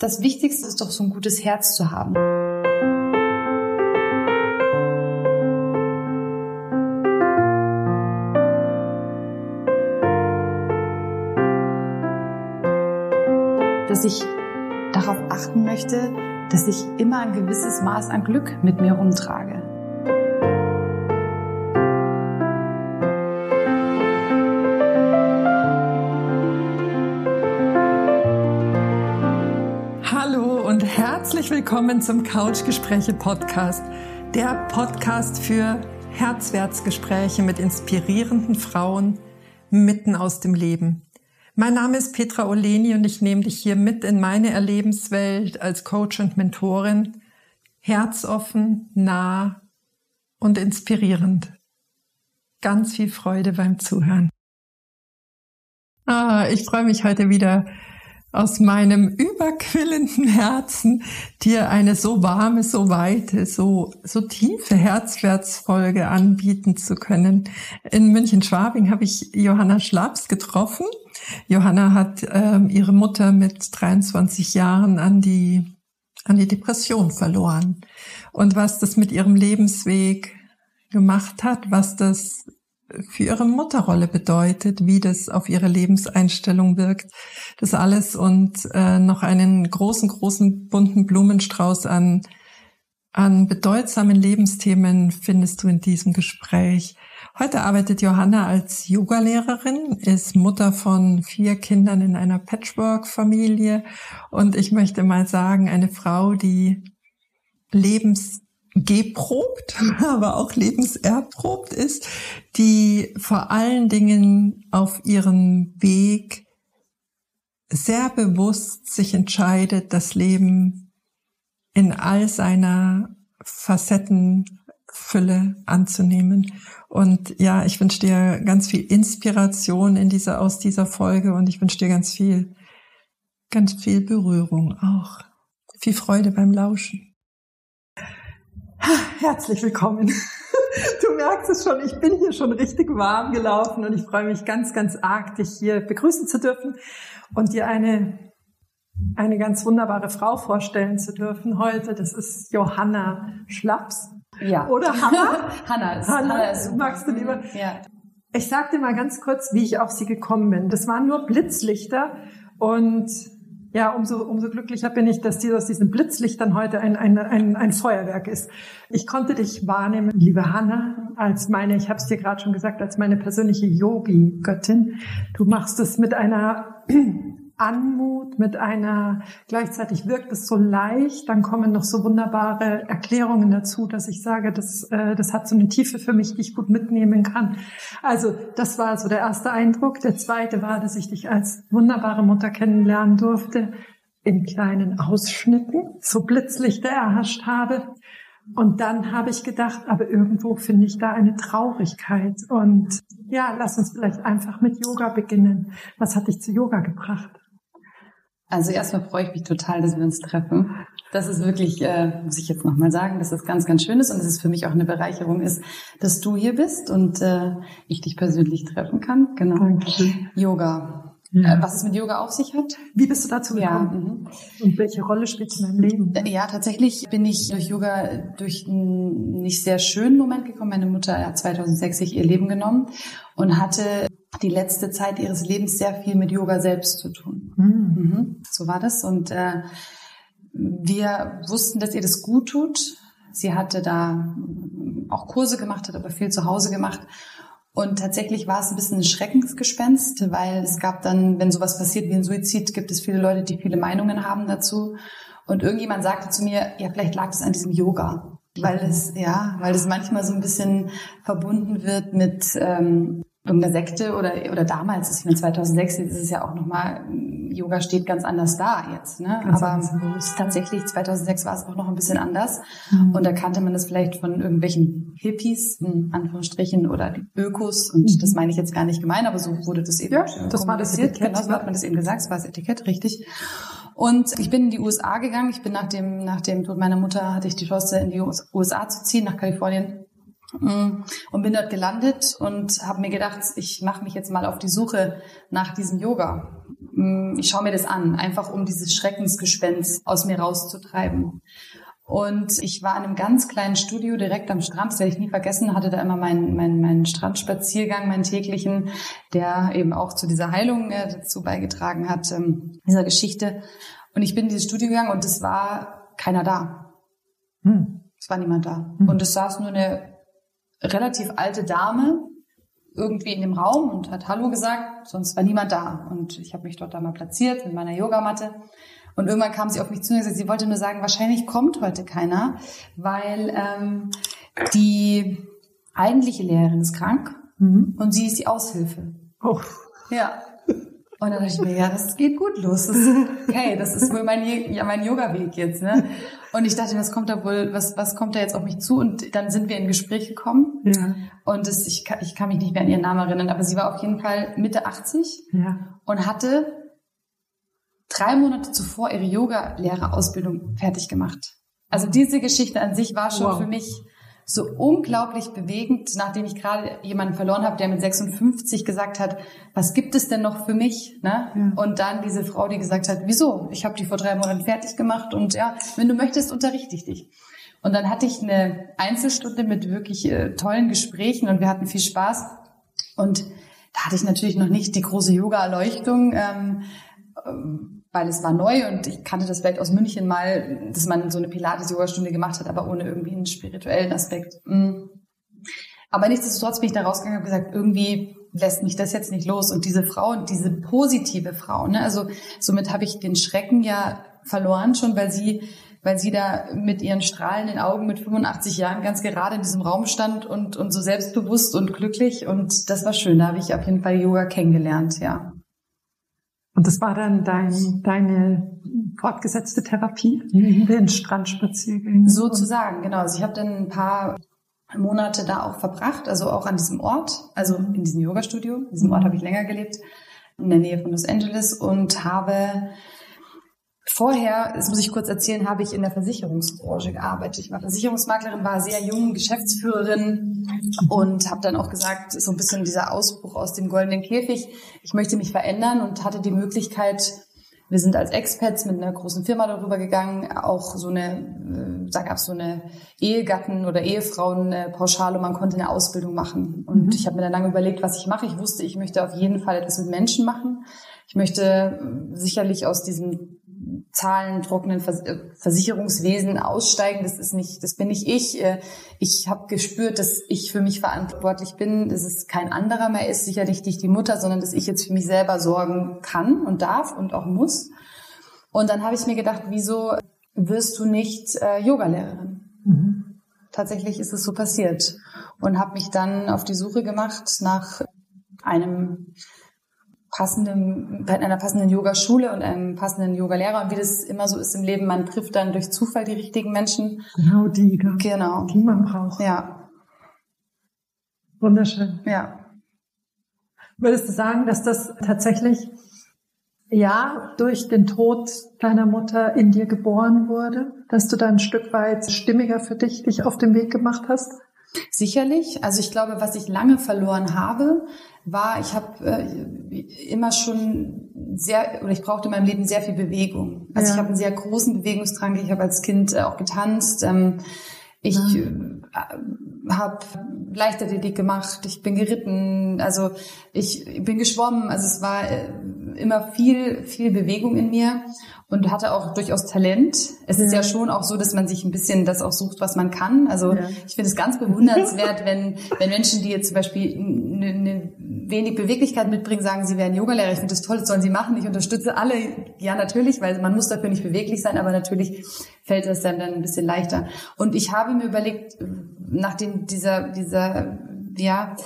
Das Wichtigste ist doch so ein gutes Herz zu haben. Dass ich darauf achten möchte, dass ich immer ein gewisses Maß an Glück mit mir umtrage. Willkommen zum Couchgespräche Podcast, der Podcast für Herzwertsgespräche mit inspirierenden Frauen mitten aus dem Leben. Mein Name ist Petra Oleni und ich nehme dich hier mit in meine Erlebenswelt als Coach und Mentorin. Herzoffen, nah und inspirierend. Ganz viel Freude beim Zuhören. Ah, ich freue mich heute wieder aus meinem überquillenden Herzen dir eine so warme, so weite, so, so tiefe Herzwärtsfolge anbieten zu können. In München-Schwabing habe ich Johanna Schlaps getroffen. Johanna hat ähm, ihre Mutter mit 23 Jahren an die, an die Depression verloren. Und was das mit ihrem Lebensweg gemacht hat, was das für ihre Mutterrolle bedeutet, wie das auf ihre Lebenseinstellung wirkt. Das alles und äh, noch einen großen, großen bunten Blumenstrauß an, an bedeutsamen Lebensthemen findest du in diesem Gespräch. Heute arbeitet Johanna als Yogalehrerin, ist Mutter von vier Kindern in einer Patchwork-Familie und ich möchte mal sagen, eine Frau, die lebens geprobt, aber auch lebenserprobt ist, die vor allen Dingen auf ihrem Weg sehr bewusst sich entscheidet, das Leben in all seiner Facettenfülle anzunehmen. Und ja, ich wünsche dir ganz viel Inspiration in dieser, aus dieser Folge und ich wünsche dir ganz viel, ganz viel Berührung auch. Viel Freude beim Lauschen. Herzlich willkommen. Du merkst es schon, ich bin hier schon richtig warm gelaufen und ich freue mich ganz, ganz arg, dich hier begrüßen zu dürfen und dir eine, eine ganz wunderbare Frau vorstellen zu dürfen heute. Das ist Johanna Schlaps. Ja. Oder Hanna? Hanna ist, Hanna, Hanna ist magst du lieber? Ja. Ich sag dir mal ganz kurz, wie ich auf sie gekommen bin. Das waren nur Blitzlichter und ja, umso, umso glücklicher bin ich, dass dir aus diesen Blitzlichtern heute ein, ein, ein, ein Feuerwerk ist. Ich konnte dich wahrnehmen, liebe Hanna, als meine, ich habe es dir gerade schon gesagt, als meine persönliche Yogi-Göttin. Du machst es mit einer Anmut, mit einer, gleichzeitig wirkt es so leicht, dann kommen noch so wunderbare Erklärungen dazu, dass ich sage, das, äh, das hat so eine Tiefe für mich, die ich gut mitnehmen kann. Also das war so der erste Eindruck. Der zweite war, dass ich dich als wunderbare Mutter kennenlernen durfte, in kleinen Ausschnitten, so Blitzlichter erhascht habe. Und dann habe ich gedacht, aber irgendwo finde ich da eine Traurigkeit. Und ja, lass uns vielleicht einfach mit Yoga beginnen. Was hat dich zu Yoga gebracht? Also erstmal freue ich mich total, dass wir uns treffen. Das ist wirklich, äh, muss ich jetzt nochmal sagen, dass das ganz, ganz schön ist und dass es für mich auch eine Bereicherung ist, dass du hier bist und äh, ich dich persönlich treffen kann. Genau. Dankeschön. Yoga. Ja. Äh, was es mit Yoga auf sich hat? Wie bist du dazu gekommen? Ja. Und welche Rolle spielt es in deinem Leben? Ja, tatsächlich bin ich durch Yoga durch einen nicht sehr schönen Moment gekommen. Meine Mutter hat 2006 sich ihr Leben genommen und hatte die letzte Zeit ihres Lebens sehr viel mit Yoga selbst zu tun. Mhm. Mhm. So war das. Und äh, wir wussten, dass ihr das gut tut. Sie hatte da auch Kurse gemacht, hat aber viel zu Hause gemacht. Und tatsächlich war es ein bisschen ein Schreckensgespenst, weil es gab dann, wenn sowas passiert wie ein Suizid, gibt es viele Leute, die viele Meinungen haben dazu. Und irgendjemand sagte zu mir, ja, vielleicht lag es an diesem Yoga. Weil es, ja, weil es manchmal so ein bisschen verbunden wird mit ähm, irgendeiner Sekte oder, oder damals, ich meine 2006, jetzt ist es ja auch nochmal, Yoga steht ganz anders da jetzt, ne? Ganz aber tatsächlich 2006 war es auch noch ein bisschen anders mhm. und da kannte man das vielleicht von irgendwelchen Hippies, in Anführungsstrichen, oder Ökos und mhm. das meine ich jetzt gar nicht gemein, aber so wurde das eben ja, das war das Etikett, genau, so hat man das eben gesagt, das war das Etikett, richtig. Und ich bin in die USA gegangen, ich bin nach dem, nach dem Tod meiner Mutter, hatte ich die Chance in die USA zu ziehen, nach Kalifornien und bin dort gelandet und habe mir gedacht, ich mache mich jetzt mal auf die Suche nach diesem Yoga. Mm, ich schaue mir das an, einfach um dieses Schreckensgespenst aus mir rauszutreiben. Und ich war in einem ganz kleinen Studio direkt am Strand, das werde ich nie vergessen, hatte da immer meinen, meinen, meinen Strandspaziergang, meinen täglichen, der eben auch zu dieser Heilung äh, dazu beigetragen hat, ähm, dieser Geschichte. Und ich bin in dieses Studio gegangen und es war keiner da. Hm. Es war niemand da. Hm. Und es saß nur eine relativ alte Dame irgendwie in dem Raum und hat Hallo gesagt, sonst war niemand da. Und ich habe mich dort da mal platziert mit meiner Yogamatte. Und irgendwann kam sie auf mich zu und gesagt, sie wollte nur sagen, wahrscheinlich kommt heute keiner, weil ähm, die eigentliche Lehrerin ist krank mhm. und sie ist die Aushilfe. Oh. Ja. Und dann dachte ich mir, ja, das geht gut los. Das ist, okay, das ist wohl mein, ja, mein Yoga-Weg jetzt. Ne? Und ich dachte, was kommt da wohl, was, was kommt da jetzt auf mich zu? Und dann sind wir in Gespräch gekommen. Ja. Und das, ich, ich kann mich nicht mehr an ihren Namen erinnern, aber sie war auf jeden Fall Mitte 80 ja. und hatte drei Monate zuvor ihre Yoga-Lehrerausbildung fertig gemacht. Also diese Geschichte an sich war schon wow. für mich so unglaublich bewegend, nachdem ich gerade jemanden verloren habe, der mit 56 gesagt hat, was gibt es denn noch für mich? Ne? Ja. Und dann diese Frau, die gesagt hat, wieso? Ich habe die vor drei Monaten fertig gemacht und ja, wenn du möchtest, unterrichte ich dich. Und dann hatte ich eine Einzelstunde mit wirklich äh, tollen Gesprächen und wir hatten viel Spaß. Und da hatte ich natürlich noch nicht die große Yoga-Erleuchtung. Ähm, ähm weil es war neu und ich kannte das vielleicht aus München mal, dass man so eine Pilates-Yoga-Stunde gemacht hat, aber ohne irgendwie einen spirituellen Aspekt. Mm. Aber nichtsdestotrotz bin ich da rausgegangen und gesagt, irgendwie lässt mich das jetzt nicht los. Und diese Frau, diese positive Frau, ne, also somit habe ich den Schrecken ja verloren schon, weil sie, weil sie da mit ihren strahlenden Augen mit 85 Jahren ganz gerade in diesem Raum stand und, und so selbstbewusst und glücklich. Und das war schön. Da habe ich auf jeden Fall Yoga kennengelernt, ja. Und das war dann dein, deine fortgesetzte Therapie, mhm. den Strandspaziergängen? Sozusagen, genau. Also ich habe dann ein paar Monate da auch verbracht, also auch an diesem Ort, also in diesem Yoga-Studio. In diesem Ort habe ich länger gelebt, in der Nähe von Los Angeles und habe Vorher, das muss ich kurz erzählen, habe ich in der Versicherungsbranche gearbeitet. Ich war Versicherungsmaklerin, war sehr jung, Geschäftsführerin und habe dann auch gesagt, so ein bisschen dieser Ausbruch aus dem goldenen Käfig. Ich möchte mich verändern und hatte die Möglichkeit, wir sind als Experts mit einer großen Firma darüber gegangen, auch so eine, äh, da gab es so eine Ehegatten- oder Ehefrauen-Pauschale, man konnte eine Ausbildung machen. Und mhm. ich habe mir dann lange überlegt, was ich mache. Ich wusste, ich möchte auf jeden Fall etwas mit Menschen machen. Ich möchte äh, sicherlich aus diesem Zahlen, trockenen äh, Versicherungswesen aussteigen. Das ist nicht, das bin nicht ich. Äh, ich habe gespürt, dass ich für mich verantwortlich bin, dass es kein anderer mehr ist, sicherlich nicht die Mutter, sondern dass ich jetzt für mich selber sorgen kann und darf und auch muss. Und dann habe ich mir gedacht, wieso wirst du nicht äh, Yogalehrerin? Mhm. Tatsächlich ist es so passiert und habe mich dann auf die Suche gemacht nach einem passenden, bei einer passenden Yogaschule und einem passenden Yogalehrer. Und wie das immer so ist im Leben, man trifft dann durch Zufall die richtigen Menschen. Genau die, genau. die man braucht. Ja. Wunderschön. Ja. Würdest du sagen, dass das tatsächlich ja durch den Tod deiner Mutter in dir geboren wurde, dass du da ein Stück weit stimmiger für dich dich auf den Weg gemacht hast? Sicherlich. Also ich glaube, was ich lange verloren habe, war, ich habe äh, immer schon sehr, oder ich brauchte in meinem Leben sehr viel Bewegung. Also ja. ich habe einen sehr großen Bewegungsdrang. Ich habe als Kind äh, auch getanzt. Ähm, ich ja. äh, habe Leichtathletik gemacht. Ich bin geritten. Also ich bin geschwommen. Also es war äh, immer viel, viel Bewegung in mir und hatte auch durchaus Talent. Es ja. ist ja schon auch so, dass man sich ein bisschen das auch sucht, was man kann. Also ja. ich finde es ganz bewundernswert, wenn, wenn Menschen, die jetzt zum Beispiel eine, eine wenig Beweglichkeit mitbringen, sagen, sie wären Yogalehrer. Ich finde das toll, das sollen sie machen. Ich unterstütze alle. Ja, natürlich, weil man muss dafür nicht beweglich sein, aber natürlich fällt es dann, dann ein bisschen leichter. Und ich habe mir überlegt, nachdem dieser, dieser, ja,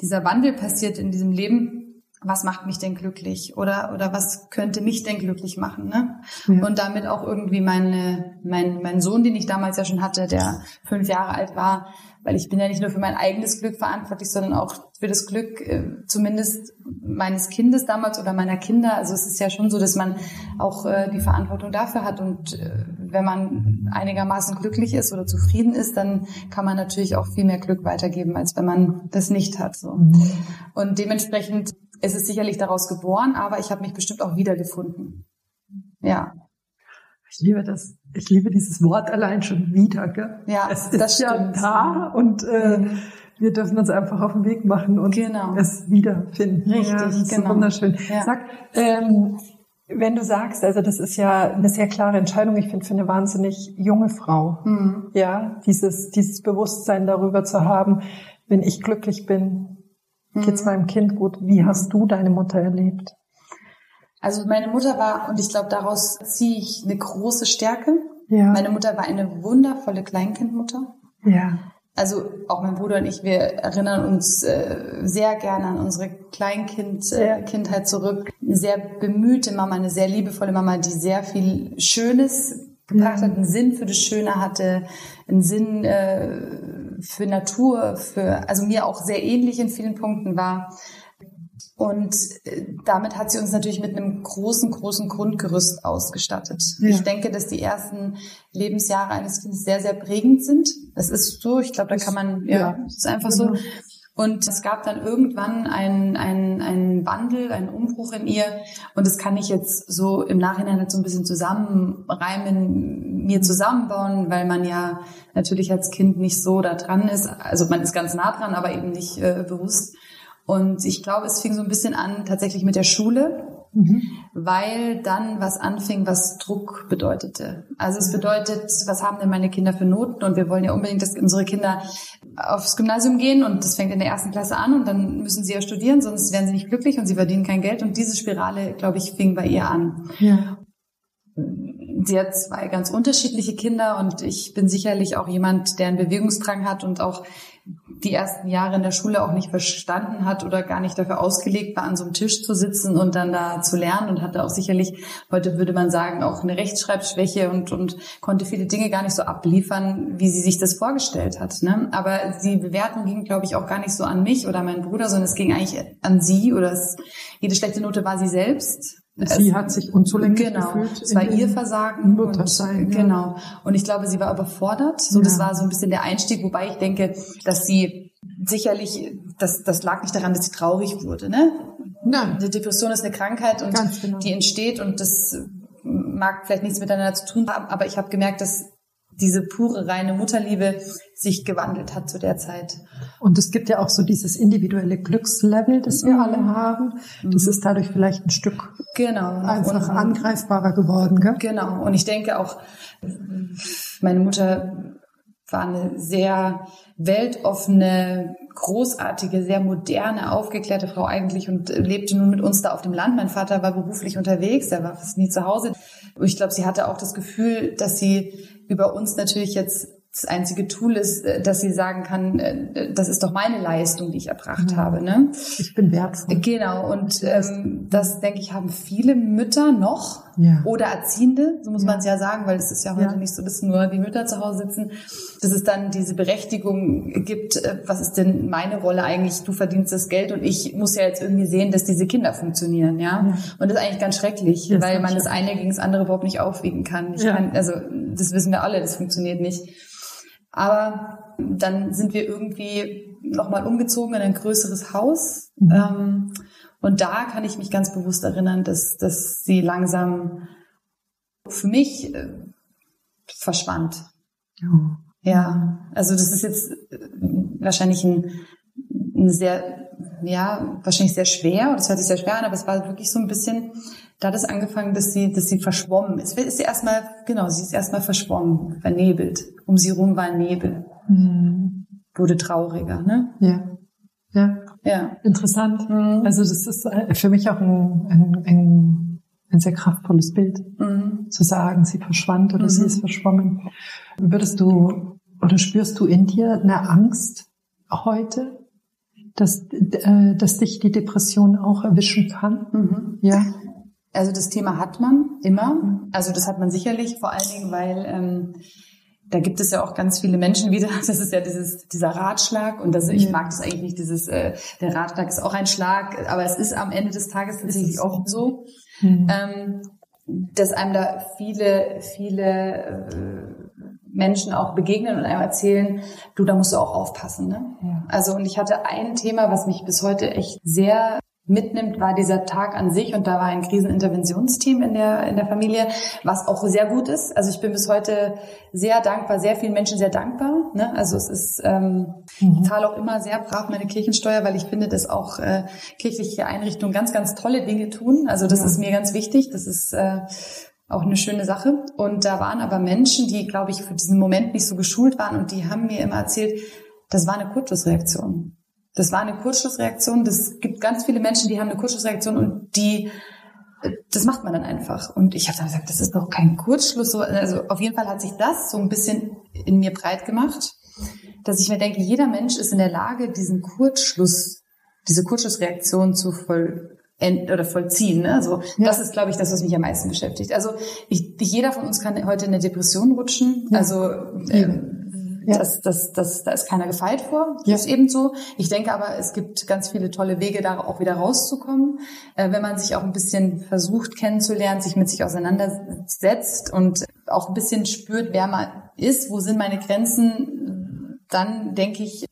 dieser Wandel passiert in diesem Leben, was macht mich denn glücklich? Oder oder was könnte mich denn glücklich machen ne? Ja. und damit auch irgendwie meine mein mein Sohn den ich damals ja schon hatte der fünf Jahre alt war weil ich bin ja nicht nur für mein eigenes Glück verantwortlich sondern auch für das Glück äh, zumindest meines Kindes damals oder meiner Kinder. Also es ist ja schon so dass man auch äh, die Verantwortung dafür hat. Und äh, wenn man einigermaßen glücklich ist oder zufrieden ist dann kann man natürlich auch viel mehr Glück weitergeben als wenn man das nicht hat so. Mhm. und dementsprechend es ist sicherlich daraus geboren, aber ich habe mich bestimmt auch wiedergefunden. Ja. Ich liebe das. Ich liebe dieses Wort allein schon wieder. Gell? Ja, es ist das ja da und äh, mhm. wir dürfen uns einfach auf den Weg machen und genau. es wiederfinden. Richtig, ja, das ist genau. so wunderschön. Ja. Sag, ähm, wenn du sagst, also das ist ja eine sehr klare Entscheidung, ich finde für eine wahnsinnig junge Frau, mhm. ja, dieses dieses Bewusstsein darüber zu haben, wenn ich glücklich bin, geht's mhm. meinem Kind gut. Wie hast du deine Mutter erlebt? Also meine Mutter war, und ich glaube, daraus ziehe ich eine große Stärke. Ja. Meine Mutter war eine wundervolle Kleinkindmutter. Ja. Also auch mein Bruder und ich, wir erinnern uns äh, sehr gerne an unsere Kleinkind äh, zurück. Eine sehr bemühte Mama, eine sehr liebevolle Mama, die sehr viel Schönes gebracht hat, einen Sinn für das Schöne hatte, einen Sinn äh, für Natur, für also mir auch sehr ähnlich in vielen Punkten war. Und äh, damit hat sie uns natürlich mit einem großen, großen Grundgerüst ausgestattet. Ja. Ich denke, dass die ersten Lebensjahre eines Kindes sehr, sehr prägend sind. Das ist so, ich glaube, da kann man, ja, ja ist einfach genau. so. Und es gab dann irgendwann einen, einen, einen Wandel, einen Umbruch in ihr. Und das kann ich jetzt so im Nachhinein halt so ein bisschen zusammenreimen, mir zusammenbauen, weil man ja natürlich als Kind nicht so da dran ist. Also man ist ganz nah dran, aber eben nicht äh, bewusst. Und ich glaube, es fing so ein bisschen an tatsächlich mit der Schule mhm. weil dann was anfing, was Druck bedeutete. Also es bedeutet, was haben denn meine Kinder für Noten? Und wir wollen ja unbedingt, dass unsere Kinder aufs Gymnasium gehen und das fängt in der ersten Klasse an und dann müssen sie ja studieren, sonst werden sie nicht glücklich und sie verdienen kein Geld. Und diese Spirale, glaube ich, fing bei ihr an. Ja. Sie hat zwei ganz unterschiedliche Kinder und ich bin sicherlich auch jemand, der einen Bewegungsdrang hat und auch die ersten Jahre in der Schule auch nicht verstanden hat oder gar nicht dafür ausgelegt war, an so einem Tisch zu sitzen und dann da zu lernen und hatte auch sicherlich, heute würde man sagen, auch eine Rechtschreibschwäche und, und konnte viele Dinge gar nicht so abliefern, wie sie sich das vorgestellt hat. Ne? Aber die Bewertung ging, glaube ich, auch gar nicht so an mich oder meinen Bruder, sondern es ging eigentlich an sie oder es, jede schlechte Note war sie selbst. Sie hat sich unzulänglich genau, gefühlt. Es war ihr Versagen. Muttersein. Und, genau. Und ich glaube, sie war überfordert. So, ja. das war so ein bisschen der Einstieg, wobei ich denke, dass sie sicherlich, das, das lag nicht daran, dass sie traurig wurde, ne? Nein. Die Depression ist eine Krankheit und genau. die entsteht und das mag vielleicht nichts miteinander zu tun haben, aber ich habe gemerkt, dass diese pure, reine Mutterliebe sich gewandelt hat zu der Zeit. Und es gibt ja auch so dieses individuelle Glückslevel, das wir mhm. alle haben. Das mhm. ist dadurch vielleicht ein Stück genau. einfach und, angreifbarer geworden. Gell? Genau. Und ich denke auch, meine Mutter war eine sehr weltoffene, großartige, sehr moderne, aufgeklärte Frau eigentlich und lebte nun mit uns da auf dem Land. Mein Vater war beruflich unterwegs, er war fast nie zu Hause. Und ich glaube, sie hatte auch das Gefühl, dass sie über uns natürlich jetzt das einzige Tool ist, äh, dass sie sagen kann, äh, das ist doch meine Leistung, die ich erbracht ja. habe. Ne? Ich bin wertvoll. Genau, und ähm, das, denke ich, haben viele Mütter noch ja. oder Erziehende, so muss ja. man es ja sagen, weil es ist ja heute nicht so, dass nur die Mütter zu Hause sitzen, dass es dann diese Berechtigung gibt, äh, was ist denn meine Rolle eigentlich, du verdienst das Geld und ich muss ja jetzt irgendwie sehen, dass diese Kinder funktionieren, ja. Und das ist eigentlich ganz schrecklich, weil man das eine gegen das andere überhaupt nicht aufwiegen kann. Ich kann. Also das wissen wir alle, das funktioniert nicht. Aber dann sind wir irgendwie nochmal umgezogen in ein größeres Haus. Mhm. Ähm, und da kann ich mich ganz bewusst erinnern, dass, dass sie langsam für mich äh, verschwand. Oh. Ja, also das ist jetzt äh, wahrscheinlich ein, ein sehr, ja, wahrscheinlich sehr schwer, das hört sich sehr schwer an, aber es war wirklich so ein bisschen, da hat es angefangen, dass sie, dass sie verschwommen ist. Ist sie erstmal, genau, sie ist erstmal verschwommen, vernebelt. Um sie rum war Nebel. Mhm. Wurde trauriger, ne? Ja. Ja. Ja. Interessant. Mhm. Also das ist äh, für mich auch ein, ein, ein, ein sehr kraftvolles Bild, mhm. zu sagen, sie verschwand oder sie mhm. ist verschwommen. Würdest du oder spürst du in dir eine Angst heute, dass, äh, dass dich die Depression auch erwischen kann? Mhm. Ja. Also das Thema hat man immer. Also das hat man sicherlich, vor allen Dingen, weil ähm, da gibt es ja auch ganz viele Menschen wieder. Das ist ja dieses dieser Ratschlag und das, ich mag das eigentlich nicht. Dieses äh, der Ratschlag ist auch ein Schlag, aber es ist am Ende des Tages tatsächlich auch so, mhm. ähm, dass einem da viele viele äh, Menschen auch begegnen und einem erzählen, du, da musst du auch aufpassen. Ne? Ja. Also und ich hatte ein Thema, was mich bis heute echt sehr mitnimmt, war dieser Tag an sich und da war ein Kriseninterventionsteam in der in der Familie, was auch sehr gut ist. Also ich bin bis heute sehr dankbar, sehr vielen Menschen sehr dankbar. Ne? Also es ist, ähm, mhm. ich zahle auch immer sehr brav meine Kirchensteuer, weil ich finde, dass auch äh, kirchliche Einrichtungen ganz, ganz tolle Dinge tun. Also das ja. ist mir ganz wichtig. Das ist äh, auch eine schöne Sache. Und da waren aber Menschen, die, glaube ich, für diesen Moment nicht so geschult waren und die haben mir immer erzählt, das war eine Kurzschlussreaktion. Das war eine Kurzschlussreaktion. Das gibt ganz viele Menschen, die haben eine Kurzschlussreaktion und die, das macht man dann einfach. Und ich habe dann gesagt, das ist doch kein Kurzschluss. Also auf jeden Fall hat sich das so ein bisschen in mir breit gemacht, dass ich mir denke, jeder Mensch ist in der Lage, diesen Kurzschluss, diese Kurzschlussreaktion zu voll, oder vollziehen. Ne? Also ja. das ist, glaube ich, das, was mich am meisten beschäftigt. Also ich, jeder von uns kann heute in eine Depression rutschen. Ja. Also ähm, ja. das, das, das, da ist keiner gefeit vor. Das ist eben so. Ich denke aber, es gibt ganz viele tolle Wege, da auch wieder rauszukommen, äh, wenn man sich auch ein bisschen versucht kennenzulernen, sich mit sich auseinandersetzt und auch ein bisschen spürt, wer man ist, wo sind meine Grenzen. Dann denke ich,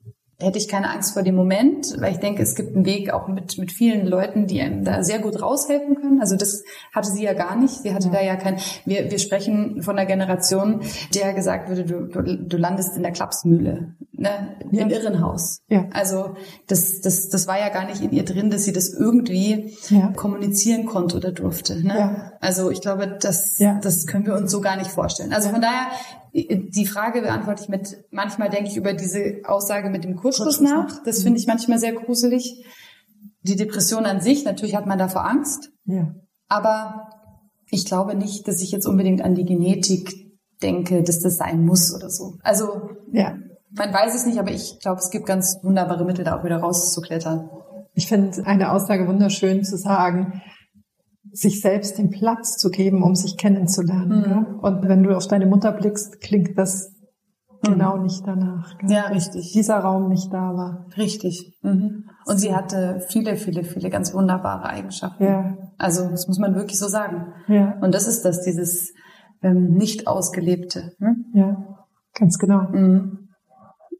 hätte ich keine Angst vor dem Moment, weil ich denke, es gibt einen Weg auch mit, mit vielen Leuten, die einem da sehr gut raushelfen können. Also das hatte sie ja gar nicht. Sie hatte ja. da ja kein, wir, wir sprechen von einer Generation, der gesagt würde, du, du, du landest in der Klapsmühle, ne, ja. im Irrenhaus. Ja. Also das, das, das war ja gar nicht in ihr drin, dass sie das irgendwie ja. kommunizieren konnte oder durfte. Ne? Ja. Also ich glaube, das, das können wir uns so gar nicht vorstellen. Also von daher, die Frage beantworte ich mit, manchmal denke ich über diese Aussage mit dem Kurzschluss nach. Das finde ich manchmal sehr gruselig. Die Depression an sich, natürlich hat man davor Angst. Ja. Aber ich glaube nicht, dass ich jetzt unbedingt an die Genetik denke, dass das sein muss oder so. Also, ja. man weiß es nicht, aber ich glaube, es gibt ganz wunderbare Mittel, da auch wieder rauszuklettern. Ich finde eine Aussage wunderschön zu sagen, sich selbst den Platz zu geben, um sich kennenzulernen. Mhm. Ja? Und wenn du auf deine Mutter blickst, klingt das mhm. genau nicht danach. Gell? Ja, richtig. Dieser Raum nicht da war. Richtig. Mhm. Und sie hatte viele, viele, viele ganz wunderbare Eigenschaften. Ja. Also das muss man wirklich so sagen. Ja. Und das ist das, dieses ähm, nicht ausgelebte. Hm? Ja, ganz genau. Mhm.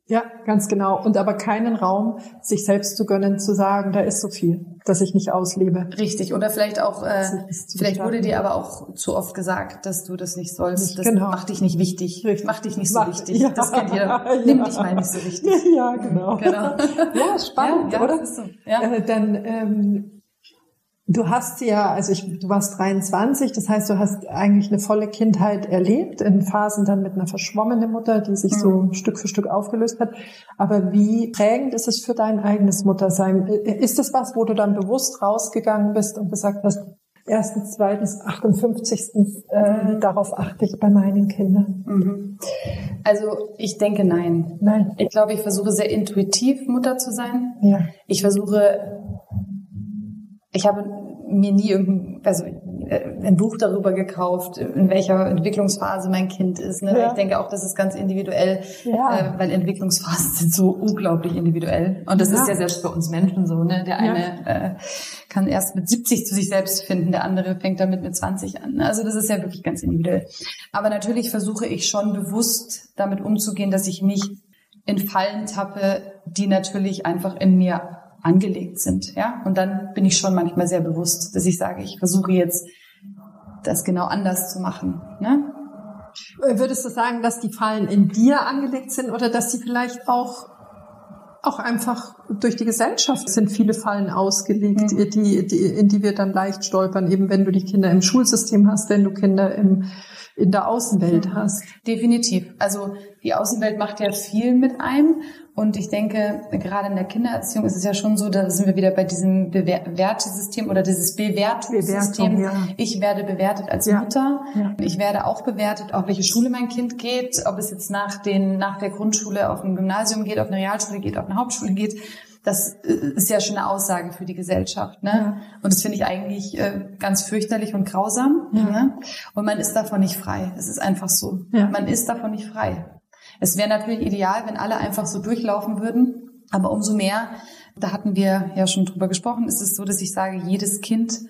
Ja, ganz genau. Und aber keinen Raum, sich selbst zu gönnen, zu sagen, da ist so viel, dass ich nicht auslebe. Richtig. Oder vielleicht auch, äh, vielleicht wurde dir aber auch zu oft gesagt, dass du das nicht sollst. Das genau. macht dich nicht wichtig. Richtig. Macht dich nicht so Macht, wichtig. Ja. Das kennt jeder. Nimm dich mal nicht so wichtig. Ja, genau. genau. Ja, spannend, ja, ja, oder? So. Ja. Äh, dann ähm, Du hast ja, also ich, du warst 23, das heißt, du hast eigentlich eine volle Kindheit erlebt, in Phasen dann mit einer verschwommenen Mutter, die sich mhm. so Stück für Stück aufgelöst hat. Aber wie prägend ist es für dein eigenes Muttersein? Ist das was, wo du dann bewusst rausgegangen bist und gesagt hast, erstens, zweitens, 58. Äh, darauf achte ich bei meinen Kindern? Mhm. Also ich denke nein. Nein. Ich glaube, ich versuche sehr intuitiv Mutter zu sein. Ja. Ich versuche ich habe mir nie irgendein, also äh, ein Buch darüber gekauft, in welcher Entwicklungsphase mein Kind ist. Ne? Ja. Ich denke auch, das ist ganz individuell, ja. äh, weil Entwicklungsphasen sind so unglaublich individuell. Und das ja. ist ja selbst bei uns Menschen so. Ne? Der eine äh, kann erst mit 70 zu sich selbst finden, der andere fängt damit mit 20 an. Ne? Also das ist ja wirklich ganz individuell. Aber natürlich versuche ich schon bewusst damit umzugehen, dass ich nicht in Fallen tappe, die natürlich einfach in mir angelegt sind. Ja? Und dann bin ich schon manchmal sehr bewusst, dass ich sage, ich versuche jetzt, das genau anders zu machen. Ne? Würdest du sagen, dass die Fallen in dir angelegt sind oder dass sie vielleicht auch auch einfach durch die Gesellschaft sind viele Fallen ausgelegt, mhm. die, die, in die wir dann leicht stolpern, eben wenn du die Kinder im Schulsystem hast, wenn du Kinder im, in der Außenwelt mhm. hast. Definitiv. Also die Außenwelt macht ja viel mit einem und ich denke, gerade in der Kindererziehung ist es ja schon so, da sind wir wieder bei diesem Bewertesystem oder dieses Bewertungssystem. Ja. Ich werde bewertet als ja. Mutter. Ja. Ich werde auch bewertet, auf welche Schule mein Kind geht, ob es jetzt nach den, nach der Grundschule auf ein Gymnasium geht, auf eine Realschule geht, auf eine Hauptschule geht. das äh, ist ja schon eine Aussage für die Gesellschaft. Ne? Und das finde ich eigentlich äh, ganz fürchterlich und grausam. Ne? Und man ist davon nicht frei. Es ist einfach so. Man ist davon nicht frei. Es wäre natürlich ideal, wenn alle einfach so durchlaufen würden. Aber umso mehr, da hatten wir ja schon drüber gesprochen, ist es so, dass ich sage, jedes Kind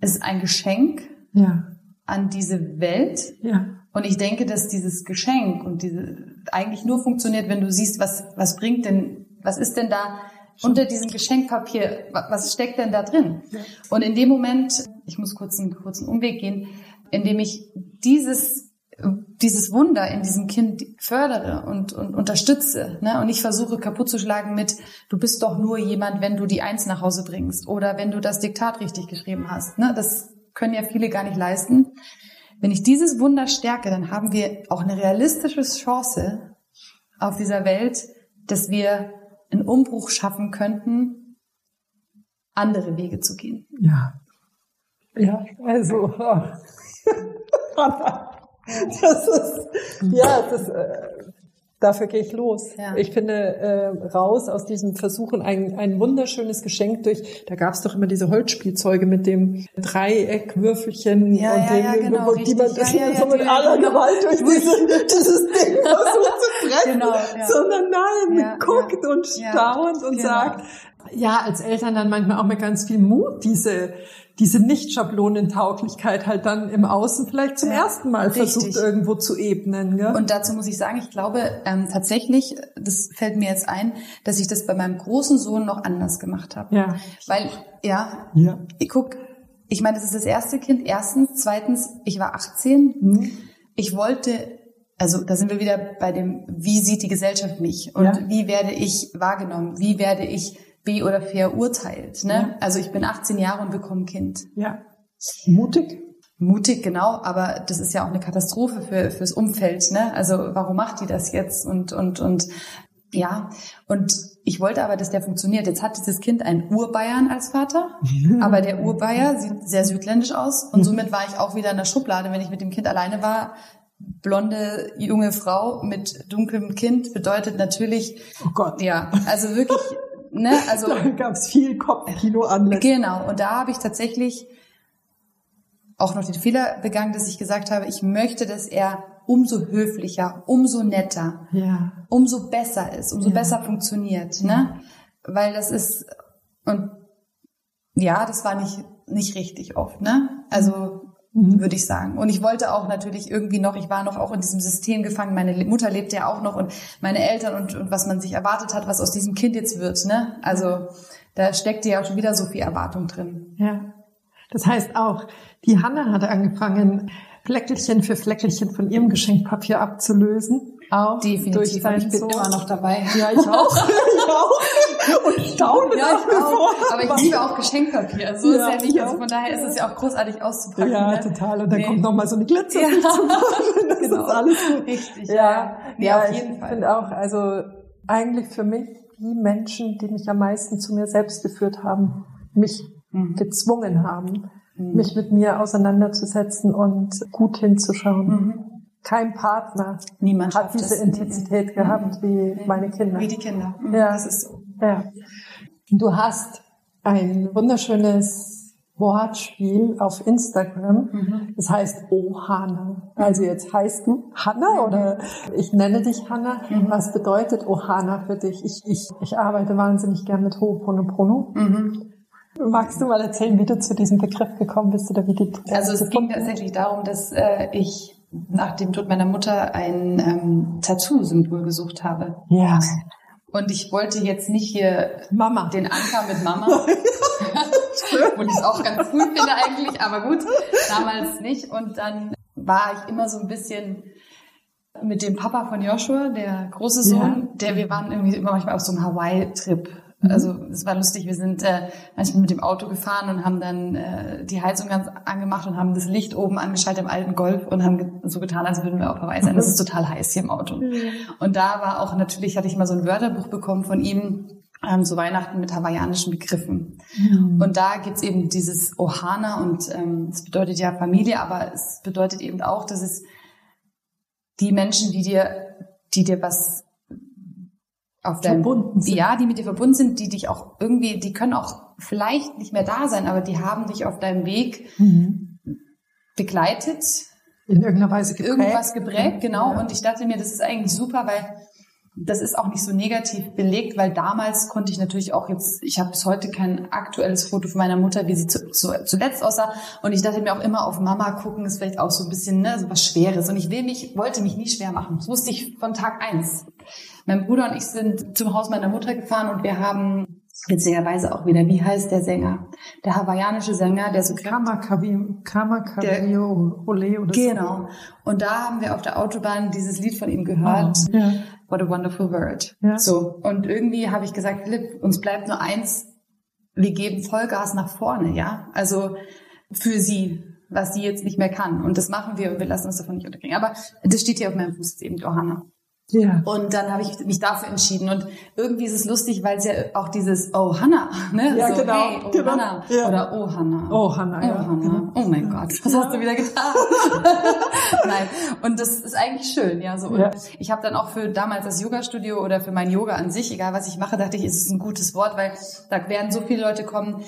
ist ein Geschenk ja. an diese Welt. Ja. Und ich denke, dass dieses Geschenk und diese eigentlich nur funktioniert, wenn du siehst, was, was bringt denn, was ist denn da unter diesem Geschenkpapier, was steckt denn da drin? Ja. Und in dem Moment, ich muss kurz einen kurzen Umweg gehen, indem ich dieses dieses Wunder in diesem Kind fördere und, und unterstütze ne? und nicht versuche kaputt zu schlagen mit, du bist doch nur jemand, wenn du die Eins nach Hause bringst oder wenn du das Diktat richtig geschrieben hast. Ne? Das können ja viele gar nicht leisten. Wenn ich dieses Wunder stärke, dann haben wir auch eine realistische Chance auf dieser Welt, dass wir einen Umbruch schaffen könnten, andere Wege zu gehen. Ja. Ja, also. Das ist, ja, das, äh, dafür gehe ich los. Ja. Ich finde äh, raus aus diesem Versuchen ein, ein wunderschönes Geschenk durch. Da gab es doch immer diese Holzspielzeuge mit dem Dreieckwürfelchen ja, und ja, dem, ja, genau, die man das ja, ja, so mit aller genau. Gewalt durch diese, dieses Ding versucht zu treffen, genau, sondern nein, guckt und staunt und genau. sagt, ja, als Eltern dann manchmal auch mit ganz viel Mut diese diese Nicht-Schablonentauglichkeit halt dann im Außen vielleicht zum ja, ersten Mal richtig. versucht irgendwo zu ebnen. Gell? Und dazu muss ich sagen, ich glaube ähm, tatsächlich, das fällt mir jetzt ein, dass ich das bei meinem großen Sohn noch anders gemacht habe. Ja. Weil, ja, ja. ich guck, ich meine, das ist das erste Kind, erstens. Zweitens, ich war 18. Mhm. Ich wollte also da sind wir wieder bei dem, wie sieht die Gesellschaft mich und ja. wie werde ich wahrgenommen, wie werde ich B oder verurteilt. Ne? Ja. Also ich bin 18 Jahre und bekomme ein Kind. Ja. Mutig. Mutig, genau, aber das ist ja auch eine Katastrophe für fürs Umfeld. Ne? Also warum macht die das jetzt? Und und und ja, und ich wollte aber, dass der funktioniert. Jetzt hat dieses Kind einen Urbayern als Vater, aber der Urbayer sieht sehr südländisch aus und mhm. somit war ich auch wieder in der Schublade, wenn ich mit dem Kind alleine war. Blonde junge Frau mit dunklem Kind bedeutet natürlich, oh Gott, ja, also wirklich ne, also da gab es viel Kopfkino Anlässe. Genau, und da habe ich tatsächlich auch noch den Fehler begangen, dass ich gesagt habe, ich möchte, dass er umso höflicher, umso netter, ja. umso besser ist, umso ja. besser funktioniert, ne? Weil das ist und ja, das war nicht nicht richtig oft, ne? Also mhm. würde ich sagen. Und ich wollte auch natürlich irgendwie noch, ich war noch auch in diesem System gefangen. Meine Mutter lebte ja auch noch und meine Eltern und, und was man sich erwartet hat, was aus diesem Kind jetzt wird. Ne? Also da steckte ja auch schon wieder so viel Erwartung drin. Ja. Das heißt auch, die Hanna hat angefangen, Fleckelchen für Fleckelchen von ihrem Geschenkpapier abzulösen. Auch Definitiv. Durch ich bin Sohn. immer noch dabei. Ja, ich auch. ich auch. Und staune ja, ich auch. Aber ich liebe auch Geschenkpapier. So ja, ist ja nicht. Also von daher ist es ja auch großartig auszupacken. Ja, ne? total. Und dann nee. kommt noch mal so eine Glitzer ja. Das genau. ist alles gut. Richtig. Ja, ja, nee, ja auf jeden ich Fall. finde auch, also eigentlich für mich die Menschen, die mich am meisten zu mir selbst geführt haben, mich mhm. gezwungen haben, mhm. mich mit mir auseinanderzusetzen und gut hinzuschauen. Mhm. Kein Partner Niemand hat diese. Intensität mhm. gehabt wie meine Kinder. Wie die Kinder. Mhm. Ja, das ist so. Ja. Du hast ein wunderschönes Wortspiel auf Instagram. Mhm. Das heißt Oh Hanna. Also jetzt heißt du Hanna oder ich nenne dich Hanna. Mhm. Was bedeutet Oh Hanna für dich? Ich, ich, ich arbeite wahnsinnig gern mit Ho'oponopono. Mhm. Magst du mal erzählen, wie du zu diesem Begriff gekommen bist oder wie du Also es ging tatsächlich darum, dass äh, ich nach dem Tod meiner Mutter ein ähm, Tattoo-Symbol gesucht habe. Ja. Und ich wollte jetzt nicht hier Mama. den Anker mit Mama. und ich es auch ganz cool finde eigentlich, aber gut, damals nicht. Und dann war ich immer so ein bisschen mit dem Papa von Joshua, der große Sohn, ja. der wir waren irgendwie immer manchmal auf so einem Hawaii-Trip. Also es war lustig, wir sind äh, manchmal mit dem Auto gefahren und haben dann äh, die Heizung ganz angemacht und haben das Licht oben angeschaltet im alten Golf und haben so getan, als würden wir auf Hawaii sein. Das ist total heiß hier im Auto. Mhm. Und da war auch natürlich, hatte ich mal so ein Wörterbuch bekommen von ihm, ähm, so Weihnachten mit hawaiianischen Begriffen. Mhm. Und da gibt's eben dieses Ohana und ähm, es bedeutet ja Familie, aber es bedeutet eben auch, dass es die Menschen, die dir, die dir was auf deinem, verbunden sind. Ja, die mit dir verbunden sind, die dich auch irgendwie, die können auch vielleicht nicht mehr da sein, aber die haben dich auf deinem Weg mhm. begleitet. In irgendeiner Weise geprägt. Irgendwas geprägt, genau. Ja. Und ich dachte mir, das ist eigentlich super, weil das ist auch nicht so negativ belegt, weil damals konnte ich natürlich auch jetzt, ich habe bis heute kein aktuelles Foto von meiner Mutter, wie sie zu, zu, zuletzt aussah. Und ich dachte mir auch immer, auf Mama gucken ist vielleicht auch so ein bisschen ne, so was Schweres. Und ich will mich, wollte mich nie schwer machen. Das wusste ich von Tag eins. Mein Bruder und ich sind zum Haus meiner Mutter gefahren und wir haben witzigerweise auch wieder, wie heißt der Sänger? Der hawaiianische Sänger, der so Kama Ole oder Genau. Und da haben wir auf der Autobahn dieses Lied von ihm gehört. Oh, ja. What a wonderful word. Ja. So. Und irgendwie habe ich gesagt, Philipp, uns bleibt nur eins. Wir geben Vollgas nach vorne, ja? Also für sie, was sie jetzt nicht mehr kann. Und das machen wir und wir lassen uns davon nicht unterkriegen. Aber das steht hier auf meinem Fuß, eben Johanna. Ja. Und dann habe ich mich dafür entschieden. Und irgendwie ist es lustig, weil es ja auch dieses Oh Hannah, ne? Ja, so, genau. Hey, oh genau. Hannah. Ja. Oder Oh Hannah. Oh Hannah, oh, ja. Hannah. Genau. Oh mein Gott, was ja. hast du wieder getan? Nein. Und das ist eigentlich schön, ja. So. Und ja. ich habe dann auch für damals das Yoga-Studio oder für mein Yoga an sich, egal was ich mache, dachte ich, ist es ein gutes Wort, weil da werden so viele Leute kommen,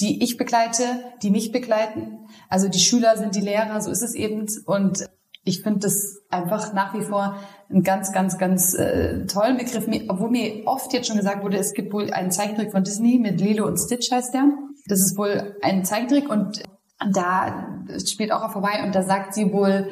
die ich begleite, die mich begleiten. Also die Schüler sind die Lehrer, so ist es eben. Und ich finde das einfach nach wie vor einen ganz, ganz, ganz äh, tollen Begriff. Obwohl mir oft jetzt schon gesagt wurde, es gibt wohl einen Zeichentrick von Disney mit Lilo und Stitch heißt der. Das ist wohl ein Zeichentrick und da spielt auch vorbei und da sagt sie wohl,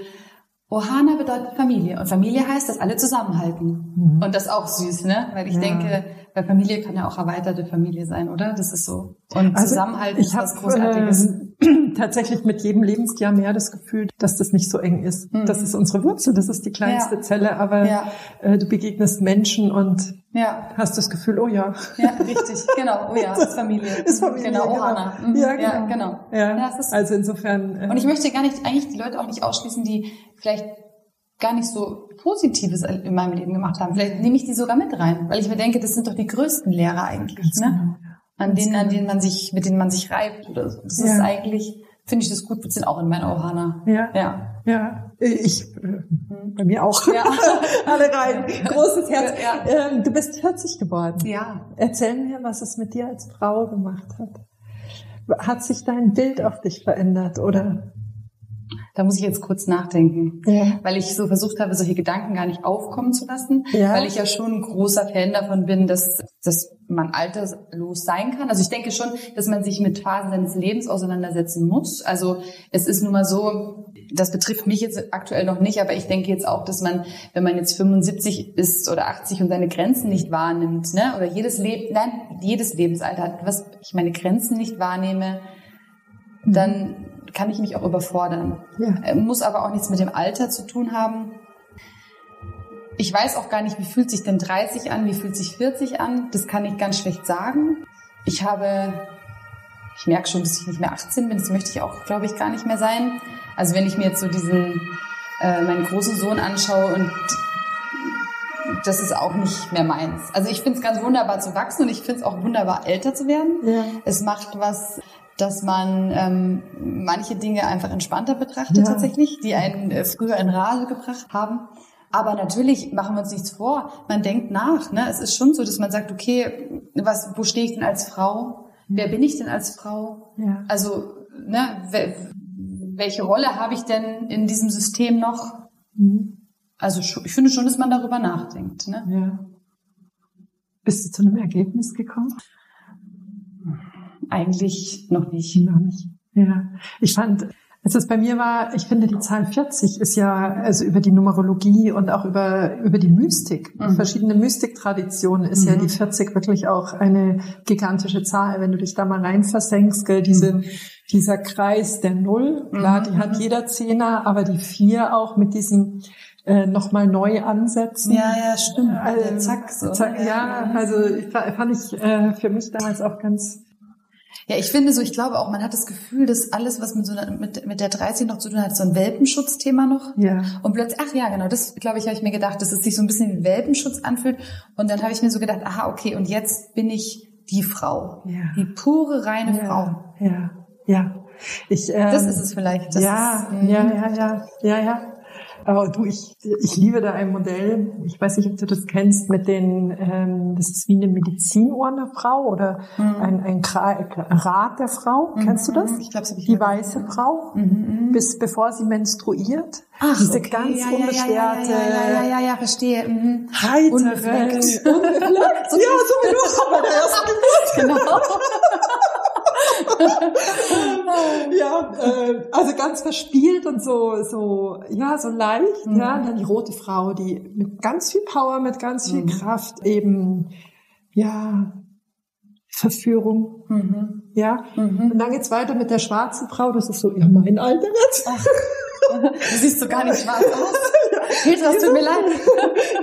Ohana bedeutet Familie und Familie heißt, dass alle zusammenhalten. Mhm. Und das ist auch süß, ne? Weil ich ja. denke, weil Familie kann ja auch erweiterte Familie sein, oder? Das ist so. Und also Zusammenhalt ist was Großartiges. Äh, tatsächlich mit jedem Lebensjahr mehr das Gefühl, dass das nicht so eng ist. Mhm. Das ist unsere Wurzel, das ist die kleinste ja. Zelle, aber ja. äh, du begegnest Menschen und ja. hast das Gefühl, oh ja. Ja, richtig, genau, oh ja, ist Familie. Ist Familie, genau. genau. Ohana. Mhm. Ja, genau. Ja, genau. Ja. Ja, also insofern. Äh, und ich möchte gar nicht, eigentlich die Leute auch nicht ausschließen, die vielleicht gar nicht so Positives in meinem Leben gemacht haben. Vielleicht nehme ich die sogar mit rein, weil ich mir denke, das sind doch die größten Lehrer eigentlich, ne? Genau, An denen, an denen man sich, mit denen man sich reibt oder so. Das ja. ist eigentlich, finde ich das gut, wir sind auch in meiner Ohana. Ja. Ja. Ja. Ich, äh, bei mir auch. Ja. Alle rein. Großes Herz. Ja. Ähm, du bist 40 geworden. Ja. Erzähl mir, was es mit dir als Frau gemacht hat. Hat sich dein Bild auf dich verändert oder da muss ich jetzt kurz nachdenken, ja. weil ich so versucht habe, solche Gedanken gar nicht aufkommen zu lassen, ja. weil ich ja schon ein großer Fan davon bin, dass, dass man alterslos sein kann. Also ich denke schon, dass man sich mit Phasen seines Lebens auseinandersetzen muss. Also es ist nun mal so, das betrifft mich jetzt aktuell noch nicht, aber ich denke jetzt auch, dass man, wenn man jetzt 75 ist oder 80 und seine Grenzen nicht wahrnimmt, ne, oder jedes Leben, nein, jedes Lebensalter hat, was ich meine Grenzen nicht wahrnehme, dann kann ich mich auch überfordern. Ja. Äh, muss aber auch nichts mit dem Alter zu tun haben. Ich weiß auch gar nicht, wie fühlt sich denn 30 an, wie fühlt sich 40 an. Das kann ich ganz schlecht sagen. Ich habe, ich merke schon, dass ich nicht mehr 18 bin. Das möchte ich auch, glaube ich, gar nicht mehr sein. Also wenn ich mir jetzt so diesen, äh, meinen großen Sohn anschaue und das ist auch nicht mehr meins. Also ich finde es ganz wunderbar zu wachsen und ich finde es auch wunderbar älter zu werden. Ja. Es macht was dass man ähm, manche Dinge einfach entspannter betrachtet ja. tatsächlich, die einen äh, früher in Rage gebracht haben. Aber natürlich machen wir uns nichts vor. Man denkt nach. Ne? Es ist schon so, dass man sagt, okay, was, wo stehe ich denn als Frau? Wer bin ich denn als Frau? Ja. Also, ne, welche Rolle habe ich denn in diesem System noch? Mhm. Also ich finde schon, dass man darüber nachdenkt. Ne? Ja. Bist du zu einem Ergebnis gekommen? Eigentlich noch nicht. Noch nicht. Ja. Ich fand, als es bei mir war, ich finde, die Zahl 40 ist ja, also über die Numerologie und auch über, über die Mystik, mhm. verschiedene Mystiktraditionen ist mhm. ja die 40 wirklich auch eine gigantische Zahl. Wenn du dich da mal rein versenkst, gell, diese, mhm. dieser Kreis der Null, klar, die hat mhm. jeder Zehner, aber die vier auch mit diesem, äh, nochmal neu ansetzen. Ja, ja, stimmt. Also, zack, so. zack, ja, also fand ich äh, für mich damals auch ganz ja, ich finde so, ich glaube auch, man hat das Gefühl, dass alles, was mit so einer, mit, mit der 30 noch zu tun hat, so ein Welpenschutzthema noch. Ja. Und plötzlich, ach ja, genau, das glaube ich, habe ich mir gedacht, dass es sich so ein bisschen wie Welpenschutz anfühlt. Und dann habe ich mir so gedacht, aha, okay, und jetzt bin ich die Frau. Ja. Die pure, reine ja. Frau. Ja, ja. Ich, ähm, das ist es vielleicht. Das ja, ist, ja, ja, ja, ja, ja. Aber du, ich, ich liebe da ein Modell. Ich weiß nicht, ob du das kennst mit den, ähm, das ist wie eine Medizinuhr einer Frau oder mhm. ein, ein Rad der Frau. Mhm. Kennst du das? Ich glaube, Die weiße Frau, mhm. bis bevor sie menstruiert. Ach, Diese okay. ganz ja, unbeschwerte. Ja, ja, ja, ja, ja, verstehe. Mhm. Heitere. Unbefleckt. Unbefleckt. ja, so wie du bei der ersten Geburt. Genau. ja, äh, also ganz verspielt und so, so, ja, so leicht, mhm. ja. Und dann die rote Frau, die mit ganz viel Power, mit ganz viel mhm. Kraft eben, ja, Verführung, mhm. ja. Mhm. Und dann geht's weiter mit der schwarzen Frau, das ist so, ja, mein Alter jetzt. Du siehst so gar nicht schwarz aus. Petra, es tut mir leid.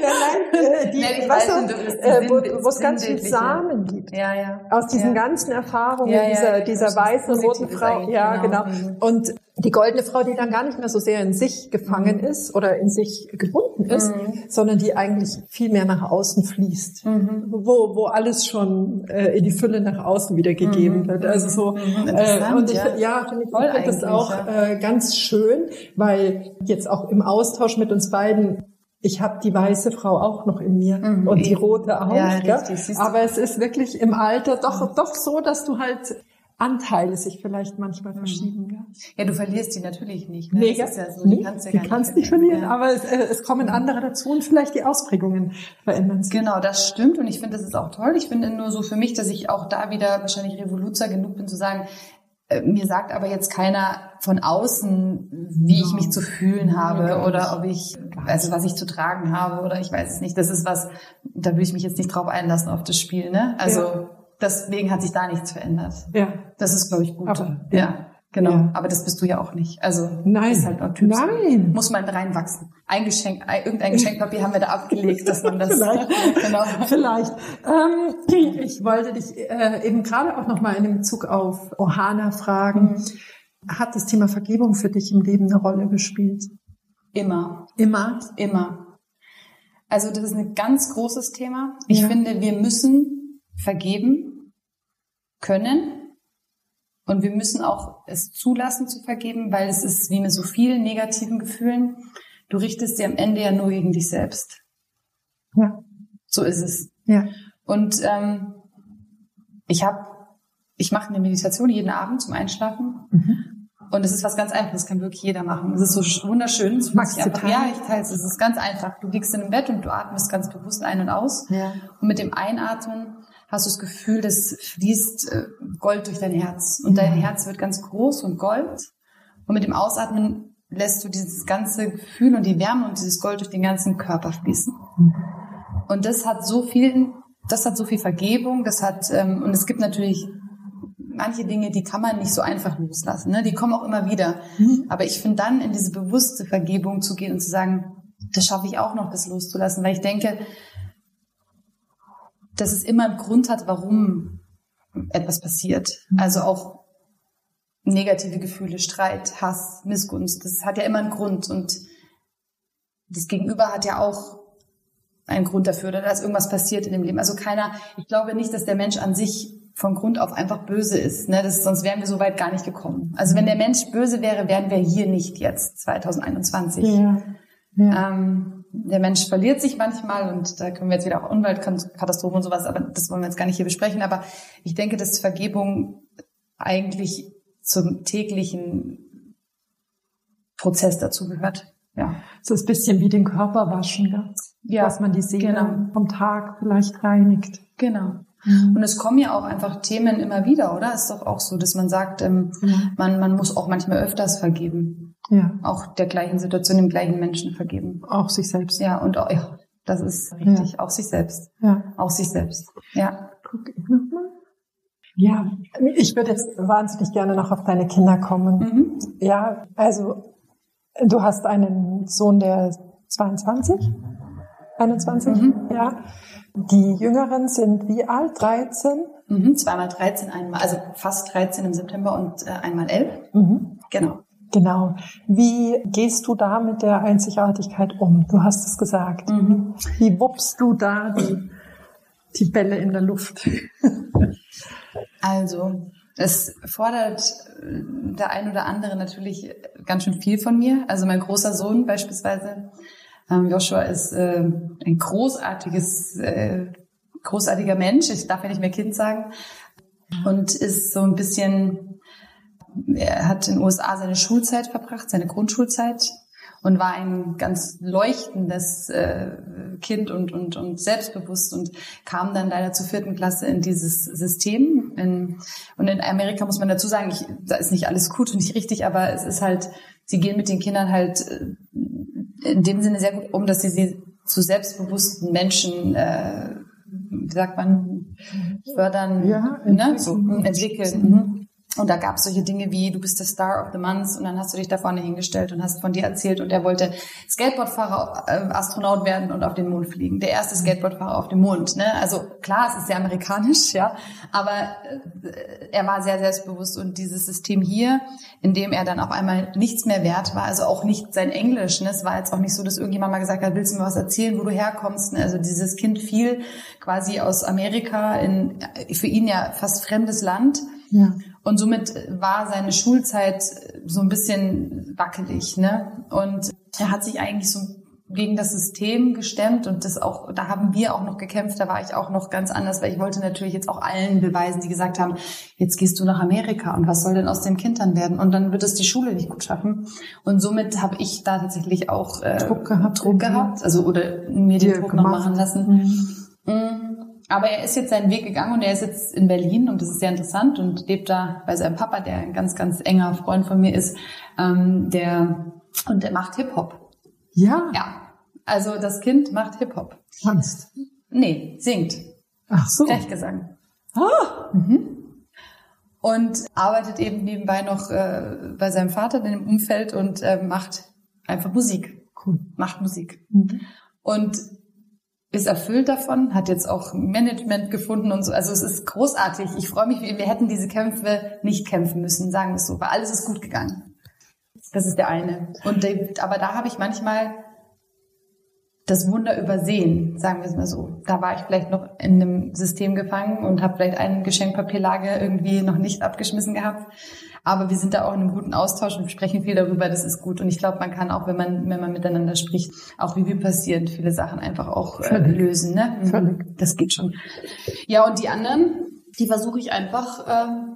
ja, nein, äh, die, nee, weißt du, äh, wo, wo es ganz viel Samen gibt. Ja, ja. Aus diesen ja. ganzen Erfahrungen ja, ja, dieser, dieser weißen, roten Frau. Ja, genau. genau. Und die goldene Frau, die dann gar nicht mehr so sehr in sich gefangen mhm. ist oder in sich gebunden ist, mhm. sondern die eigentlich viel mehr nach außen fließt, mhm. wo, wo alles schon äh, in die Fülle nach außen wieder gegeben mhm. wird. Also so mhm. äh, und ich, ja, ja finde ich, find das auch ja. äh, ganz schön, weil jetzt auch im Austausch mit uns beiden ich habe die weiße Frau auch noch in mir mhm, und die rote auch. Ja, richtig, Aber es ist wirklich im Alter doch, doch so, dass du halt Anteile sich vielleicht manchmal mhm. verschieben. Ja, ja du verlierst die natürlich nicht. Ne? Nee, das ist ja so, nee, die kannst, ja die kannst nicht verlieren, ja. aber es, äh, es kommen andere dazu und vielleicht die Ausprägungen verändern sich. Genau, das stimmt und ich finde, das ist auch toll. Ich finde nur so für mich, dass ich auch da wieder wahrscheinlich Revoluzer genug bin zu sagen, äh, mir sagt aber jetzt keiner von außen, wie ich mich zu fühlen habe oder ob ich, also was ich zu tragen habe oder ich weiß es nicht. Das ist was, da würde ich mich jetzt nicht drauf einlassen auf das Spiel, ne? Also ja. Deswegen hat sich da nichts verändert. Ja. Das ist, glaube ich, gut. Aber, ja. ja. Genau, ja. aber das bist du ja auch nicht. Also nein, ist halt auch typisch. Nein, muss man reinwachsen. Ein Geschenk, irgendein Geschenkpapier haben wir da abgelegt, dass man das. Vielleicht, genau. Vielleicht. Ähm, ich wollte dich äh, eben gerade auch noch mal in Bezug auf Ohana fragen. Mhm. Hat das Thema Vergebung für dich im Leben eine Rolle gespielt? Immer. Immer. Immer. Also das ist ein ganz großes Thema. Ich ja. finde, wir müssen vergeben können und wir müssen auch es zulassen zu vergeben, weil es ist wie mit so vielen negativen Gefühlen. Du richtest sie am Ende ja nur gegen dich selbst. Ja. So ist es. Ja. Und ähm, ich habe, ich mache eine Meditation jeden Abend zum Einschlafen. Mhm. Und es ist was ganz Einfaches, das kann wirklich jeder machen. Es ist so wunderschön. Es Magst du einfach, Ja, ich teile es. Es ist ganz einfach. Du liegst in dem Bett und du atmest ganz bewusst ein und aus. Ja. Und mit dem Einatmen hast du das Gefühl, das fließt äh, Gold durch dein Herz. Und dein Herz wird ganz groß und Gold. Und mit dem Ausatmen lässt du dieses ganze Gefühl und die Wärme und dieses Gold durch den ganzen Körper fließen. Und das hat so viel, das hat so viel Vergebung, das hat, ähm, und es gibt natürlich manche Dinge, die kann man nicht so einfach loslassen, ne? die kommen auch immer wieder. Mhm. Aber ich finde dann in diese bewusste Vergebung zu gehen und zu sagen, das schaffe ich auch noch, das loszulassen, weil ich denke, dass es immer einen Grund hat, warum etwas passiert. Mhm. Also auch negative Gefühle, Streit, Hass, Missgunst, das hat ja immer einen Grund und das Gegenüber hat ja auch einen Grund dafür, oder dass irgendwas passiert in dem Leben. Also keiner, ich glaube nicht, dass der Mensch an sich von Grund auf einfach böse ist. Ne? Das, sonst wären wir so weit gar nicht gekommen. Also wenn der Mensch böse wäre, wären wir hier nicht jetzt, 2021. Ja. Ja. Ähm, der Mensch verliert sich manchmal und da können wir jetzt wieder auch Umweltkatastrophen und sowas, aber das wollen wir jetzt gar nicht hier besprechen. Aber ich denke, dass Vergebung eigentlich zum täglichen Prozess dazu gehört. Ja. So ist ein bisschen wie den Körper waschen, ja? ja dass man die Seele genau. vom Tag vielleicht reinigt. Genau. Mhm. Und es kommen ja auch einfach Themen immer wieder, oder? Ist doch auch so, dass man sagt, ähm, mhm. man, man muss auch manchmal öfters vergeben. Ja. Auch der gleichen Situation, dem gleichen Menschen vergeben. Auch sich selbst. Ja, und auch, ja, das ist richtig. Ja. Auch sich selbst. Ja. Auch sich selbst. Ja. Guck ich nochmal. Ja, ich würde jetzt wahnsinnig gerne noch auf deine Kinder kommen. Mhm. Ja, also du hast einen Sohn, der 22, 21, mhm. ja. Die Jüngeren sind wie alt? 13? Mhm, zweimal 13, einmal, also fast 13 im September und äh, einmal 11. Mhm. Genau. Genau. Wie gehst du da mit der Einzigartigkeit um? Du hast es gesagt. Mhm. Wie wuppst du da die, die Bälle in der Luft? also, Es fordert äh, der ein oder andere natürlich ganz schön viel von mir. Also mein großer Sohn beispielsweise, ähm, Joshua, ist äh, ein großartiges, äh, großartiger Mensch. Ich darf ja nicht mehr Kind sagen. Und ist so ein bisschen, er hat in den USA seine Schulzeit verbracht, seine Grundschulzeit und war ein ganz leuchtendes äh, Kind und, und, und selbstbewusst und kam dann leider zur vierten Klasse in dieses System. In, und in Amerika muss man dazu sagen, ich, da ist nicht alles gut und nicht richtig, aber es ist halt, sie gehen mit den Kindern halt äh, in dem Sinne sehr gut um, dass sie sie zu selbstbewussten Menschen, äh, wie sagt man, fördern, ja, ne? so, entwickeln. Mhm. Und da gab es solche Dinge wie, du bist der Star of the Month und dann hast du dich da vorne hingestellt und hast von dir erzählt und er wollte Skateboardfahrer, äh, Astronaut werden und auf den Mond fliegen. Der erste Skateboardfahrer auf dem Mond. Ne? Also klar, es ist sehr amerikanisch, ja, aber äh, er war sehr selbstbewusst und dieses System hier, in dem er dann auf einmal nichts mehr wert war, also auch nicht sein Englisch. Ne? Es war jetzt auch nicht so, dass irgendjemand mal gesagt hat, willst du mir was erzählen, wo du herkommst? Ne? Also dieses Kind fiel quasi aus Amerika in für ihn ja fast fremdes Land. Ja. Und somit war seine Schulzeit so ein bisschen wackelig, ne? Und er hat sich eigentlich so gegen das System gestemmt und das auch, da haben wir auch noch gekämpft, da war ich auch noch ganz anders, weil ich wollte natürlich jetzt auch allen beweisen, die gesagt haben, jetzt gehst du nach Amerika und was soll denn aus dem Kind dann werden? Und dann wird es die Schule nicht gut schaffen. Und somit habe ich da tatsächlich auch äh, Druck gehabt, Druck gehabt, also oder mir den Druck noch machen lassen. Mhm. Aber er ist jetzt seinen Weg gegangen und er ist jetzt in Berlin und das ist sehr interessant und lebt da bei seinem Papa, der ein ganz, ganz enger Freund von mir ist, ähm, der und der macht Hip Hop. Ja. Ja. Also das Kind macht Hip Hop. Tanzt. Nee, singt. Ach so. Sprechgesang. Ah. Mhm. Und arbeitet eben nebenbei noch äh, bei seinem Vater in dem Umfeld und äh, macht einfach Musik. Cool. Macht Musik. Mhm. Und ist erfüllt davon, hat jetzt auch Management gefunden und so. Also es ist großartig. Ich freue mich, wir hätten diese Kämpfe nicht kämpfen müssen, sagen wir es so, weil alles ist gut gegangen. Das ist der eine. Und aber da habe ich manchmal das Wunder übersehen, sagen wir es mal so. Da war ich vielleicht noch in einem System gefangen und habe vielleicht ein Geschenkpapierlager irgendwie noch nicht abgeschmissen gehabt. Aber wir sind da auch in einem guten Austausch und sprechen viel darüber, das ist gut. Und ich glaube, man kann auch, wenn man, wenn man miteinander spricht, auch wie wir passieren, viele Sachen einfach auch äh, lösen. Ne? Mhm. Völlig. Das geht schon. Ja, und die anderen, die versuche ich einfach äh,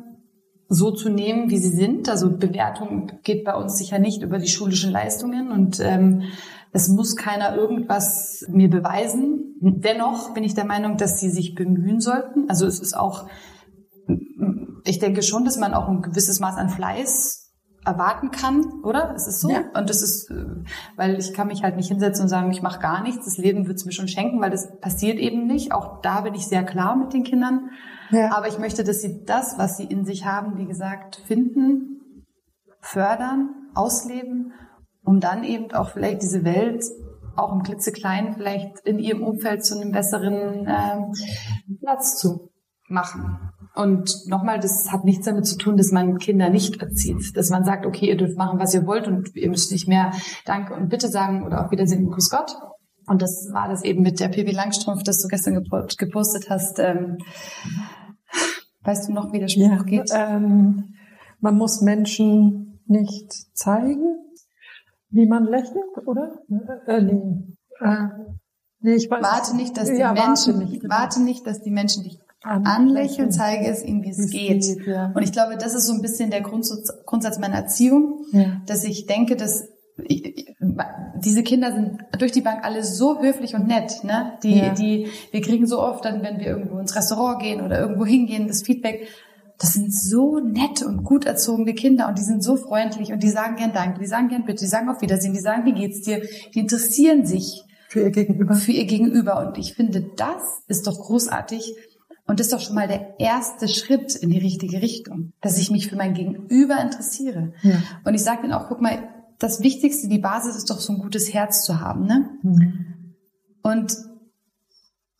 so zu nehmen, wie sie sind. Also Bewertung geht bei uns sicher nicht über die schulischen Leistungen und ähm, es muss keiner irgendwas mir beweisen. Dennoch bin ich der Meinung, dass sie sich bemühen sollten. Also es ist auch, ich denke schon, dass man auch ein gewisses Maß an Fleiß erwarten kann, oder? Es ist so. Ja. Und das ist, weil ich kann mich halt nicht hinsetzen und sagen, ich mache gar nichts. Das Leben wird es mir schon schenken, weil das passiert eben nicht. Auch da bin ich sehr klar mit den Kindern. Ja. Aber ich möchte, dass sie das, was sie in sich haben, wie gesagt, finden, fördern, ausleben um dann eben auch vielleicht diese Welt auch im klitzekleinen vielleicht in ihrem Umfeld zu einem besseren äh, Platz zu machen. Und nochmal, das hat nichts damit zu tun, dass man Kinder nicht erzieht. Dass man sagt, okay, ihr dürft machen, was ihr wollt und ihr müsst nicht mehr Danke und Bitte sagen oder auf Wiedersehen und Grüß Gott. Und das war das eben mit der Pippi Langstrumpf, das du gestern gepostet hast. Ähm, weißt du noch, wie der Spruch ja, geht? Ähm, man muss Menschen nicht zeigen, wie man lächelt, oder? Äh, nee. Äh, nee, ich weiß warte nicht, dass die ja, Menschen, warte nicht, genau. warte nicht, dass die Menschen dich anlächeln, zeige es ihnen, wie es geht. geht ja. Und ich glaube, das ist so ein bisschen der Grundsatz, Grundsatz meiner Erziehung, ja. dass ich denke, dass ich, diese Kinder sind durch die Bank alle so höflich und nett, ne? Die, ja. die, wir kriegen so oft dann, wenn wir irgendwo ins Restaurant gehen oder irgendwo hingehen, das Feedback, das sind so nette und gut erzogene Kinder und die sind so freundlich und die sagen gern Danke, die sagen gern Bitte, die sagen auf Wiedersehen, die sagen, wie geht's dir? Die interessieren sich für ihr Gegenüber. Für ihr Gegenüber. Und ich finde, das ist doch großartig. Und das ist doch schon mal der erste Schritt in die richtige Richtung, dass ich mich für mein Gegenüber interessiere. Ja. Und ich sage dann auch, guck mal, das Wichtigste, die Basis ist doch so ein gutes Herz zu haben. Ne? Mhm. Und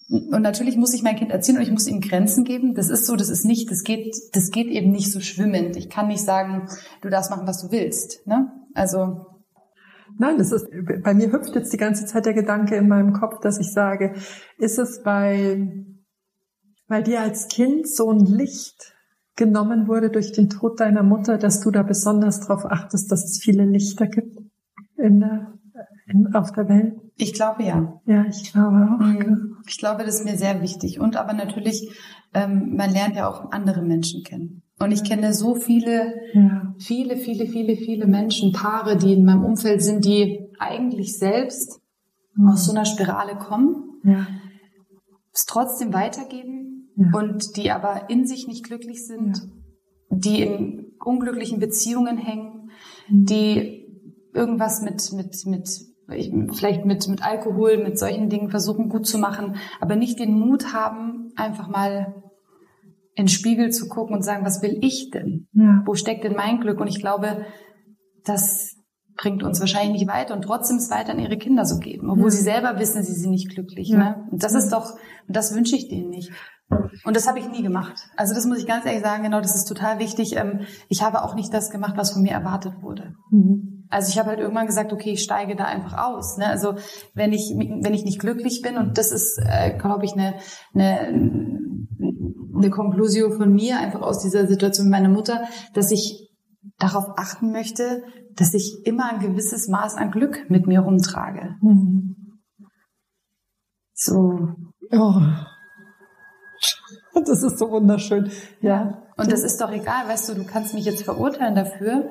und natürlich muss ich mein Kind erziehen und ich muss ihm Grenzen geben. Das ist so, das ist nicht, das geht, das geht eben nicht so schwimmend. Ich kann nicht sagen, du darfst machen, was du willst. Ne? Also Nein, das ist, bei mir hüpft jetzt die ganze Zeit der Gedanke in meinem Kopf, dass ich sage, ist es bei, bei dir als Kind so ein Licht genommen wurde durch den Tod deiner Mutter, dass du da besonders darauf achtest, dass es viele Lichter gibt in der, in, auf der Welt? Ich glaube ja. Ja, ich glaube auch. Mhm. Ich glaube, das ist mir sehr wichtig. Und aber natürlich, ähm, man lernt ja auch andere Menschen kennen. Und ich kenne so viele, ja. viele, viele, viele, viele Menschen, Paare, die in meinem Umfeld sind, die eigentlich selbst mhm. aus so einer Spirale kommen, ja. es trotzdem weitergeben ja. und die aber in sich nicht glücklich sind, die in unglücklichen Beziehungen hängen, mhm. die irgendwas mit, mit, mit vielleicht mit, mit Alkohol, mit solchen Dingen versuchen gut zu machen, aber nicht den Mut haben, einfach mal in den Spiegel zu gucken und sagen, was will ich denn? Ja. Wo steckt denn mein Glück? Und ich glaube, das bringt uns wahrscheinlich nicht weiter und trotzdem es weiter an ihre Kinder so geben, obwohl ja. sie selber wissen, sie sind nicht glücklich. Ja. Ne? Und das ist doch, das wünsche ich denen nicht. Und das habe ich nie gemacht. Also das muss ich ganz ehrlich sagen, genau, das ist total wichtig. Ähm, ich habe auch nicht das gemacht, was von mir erwartet wurde. Mhm. Also ich habe halt irgendwann gesagt, okay, ich steige da einfach aus. Ne? Also wenn ich wenn ich nicht glücklich bin und das ist, äh, glaube ich, eine, eine eine Konklusio von mir, einfach aus dieser Situation mit meiner Mutter, dass ich darauf achten möchte, dass ich immer ein gewisses Maß an Glück mit mir rumtrage. Mhm. So. Oh. Das ist so wunderschön. Ja. Und das ist doch egal, weißt du, du kannst mich jetzt verurteilen dafür.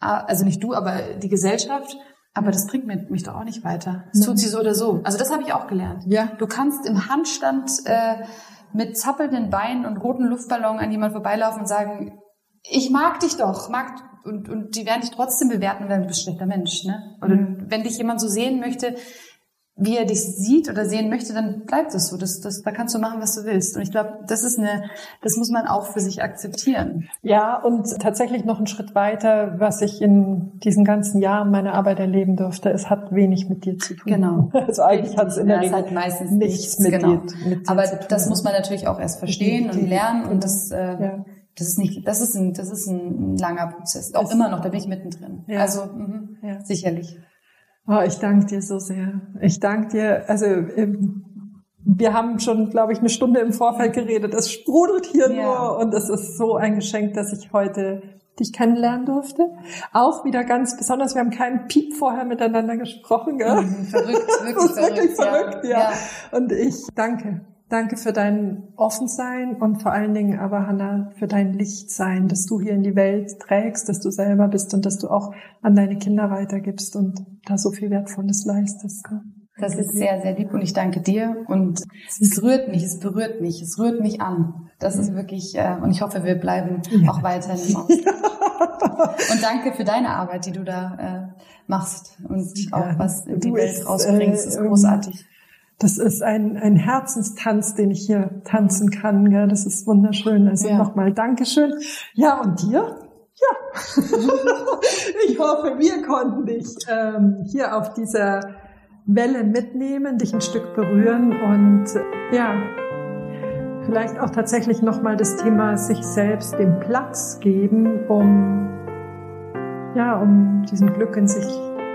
Ah, also nicht du, aber die Gesellschaft. Aber das bringt mich doch auch nicht weiter. Das tut sie so oder so. Also das habe ich auch gelernt. Ja. Du kannst im Handstand äh, mit zappelnden Beinen und roten Luftballon an jemand vorbeilaufen und sagen, ich mag dich doch, mag und, und die werden dich trotzdem bewerten, wenn du bist ein schlechter Mensch, ne? Oder mhm. wenn dich jemand so sehen möchte, wie er dich sieht oder sehen möchte, dann bleibt es so. Das, das, da kannst du machen, was du willst. Und ich glaube, das ist eine, das muss man auch für sich akzeptieren. Ja, und tatsächlich noch einen Schritt weiter, was ich in diesen ganzen Jahren meiner Arbeit erleben durfte, es hat wenig mit dir zu tun. Genau. Also eigentlich hat es in der Regel halt meistens nichts, mit, genau. dir, mit dir Aber zu tun. das muss man natürlich auch erst verstehen die, und lernen und das, äh, ja. das ist nicht, das ist ein, das ist ein langer Prozess. Auch das immer noch, da bin ich mittendrin. Ja. Also, mh, ja. sicherlich. Oh, ich danke dir so sehr. Ich danke dir. Also ähm, wir haben schon, glaube ich, eine Stunde im Vorfeld geredet. Es sprudelt hier ja. nur und es ist so ein Geschenk, dass ich heute dich kennenlernen durfte. Auch wieder ganz besonders, wir haben keinen Piep vorher miteinander gesprochen. Gell? Mhm, verrückt, wirklich das ist wirklich verrückt, verrückt ja. ja. Und ich danke. Danke für dein Offensein und vor allen Dingen aber, Hanna, für dein Lichtsein, dass du hier in die Welt trägst, dass du selber bist und dass du auch an deine Kinder weitergibst und da so viel Wertvolles leistest. Das ist sehr, sehr lieb und ich danke dir und es rührt mich, es berührt mich, es rührt mich an. Das ist wirklich, äh, und ich hoffe, wir bleiben ja. auch weiterhin im Austausch. und danke für deine Arbeit, die du da äh, machst und auch was in die Welt rausbringst. Das ist äh, großartig. Das ist ein, ein Herzenstanz, den ich hier tanzen kann. Gell? Das ist wunderschön. Also ja. nochmal Dankeschön. Ja, und dir? Ja. ich hoffe, wir konnten dich ähm, hier auf dieser Welle mitnehmen, dich ein Stück berühren und ja, vielleicht auch tatsächlich nochmal das Thema sich selbst den Platz geben, um ja, um diesem Glück in sich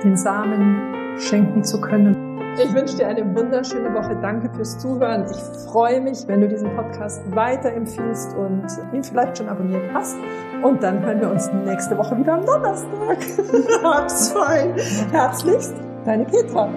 den Samen schenken zu können. Ich wünsche dir eine wunderschöne Woche. Danke fürs Zuhören. Ich freue mich, wenn du diesen Podcast weiterempfiehlst und ihn vielleicht schon abonniert hast. Und dann hören wir uns nächste Woche wieder am Donnerstag. Hab's fein. Herzlichst, deine Petra.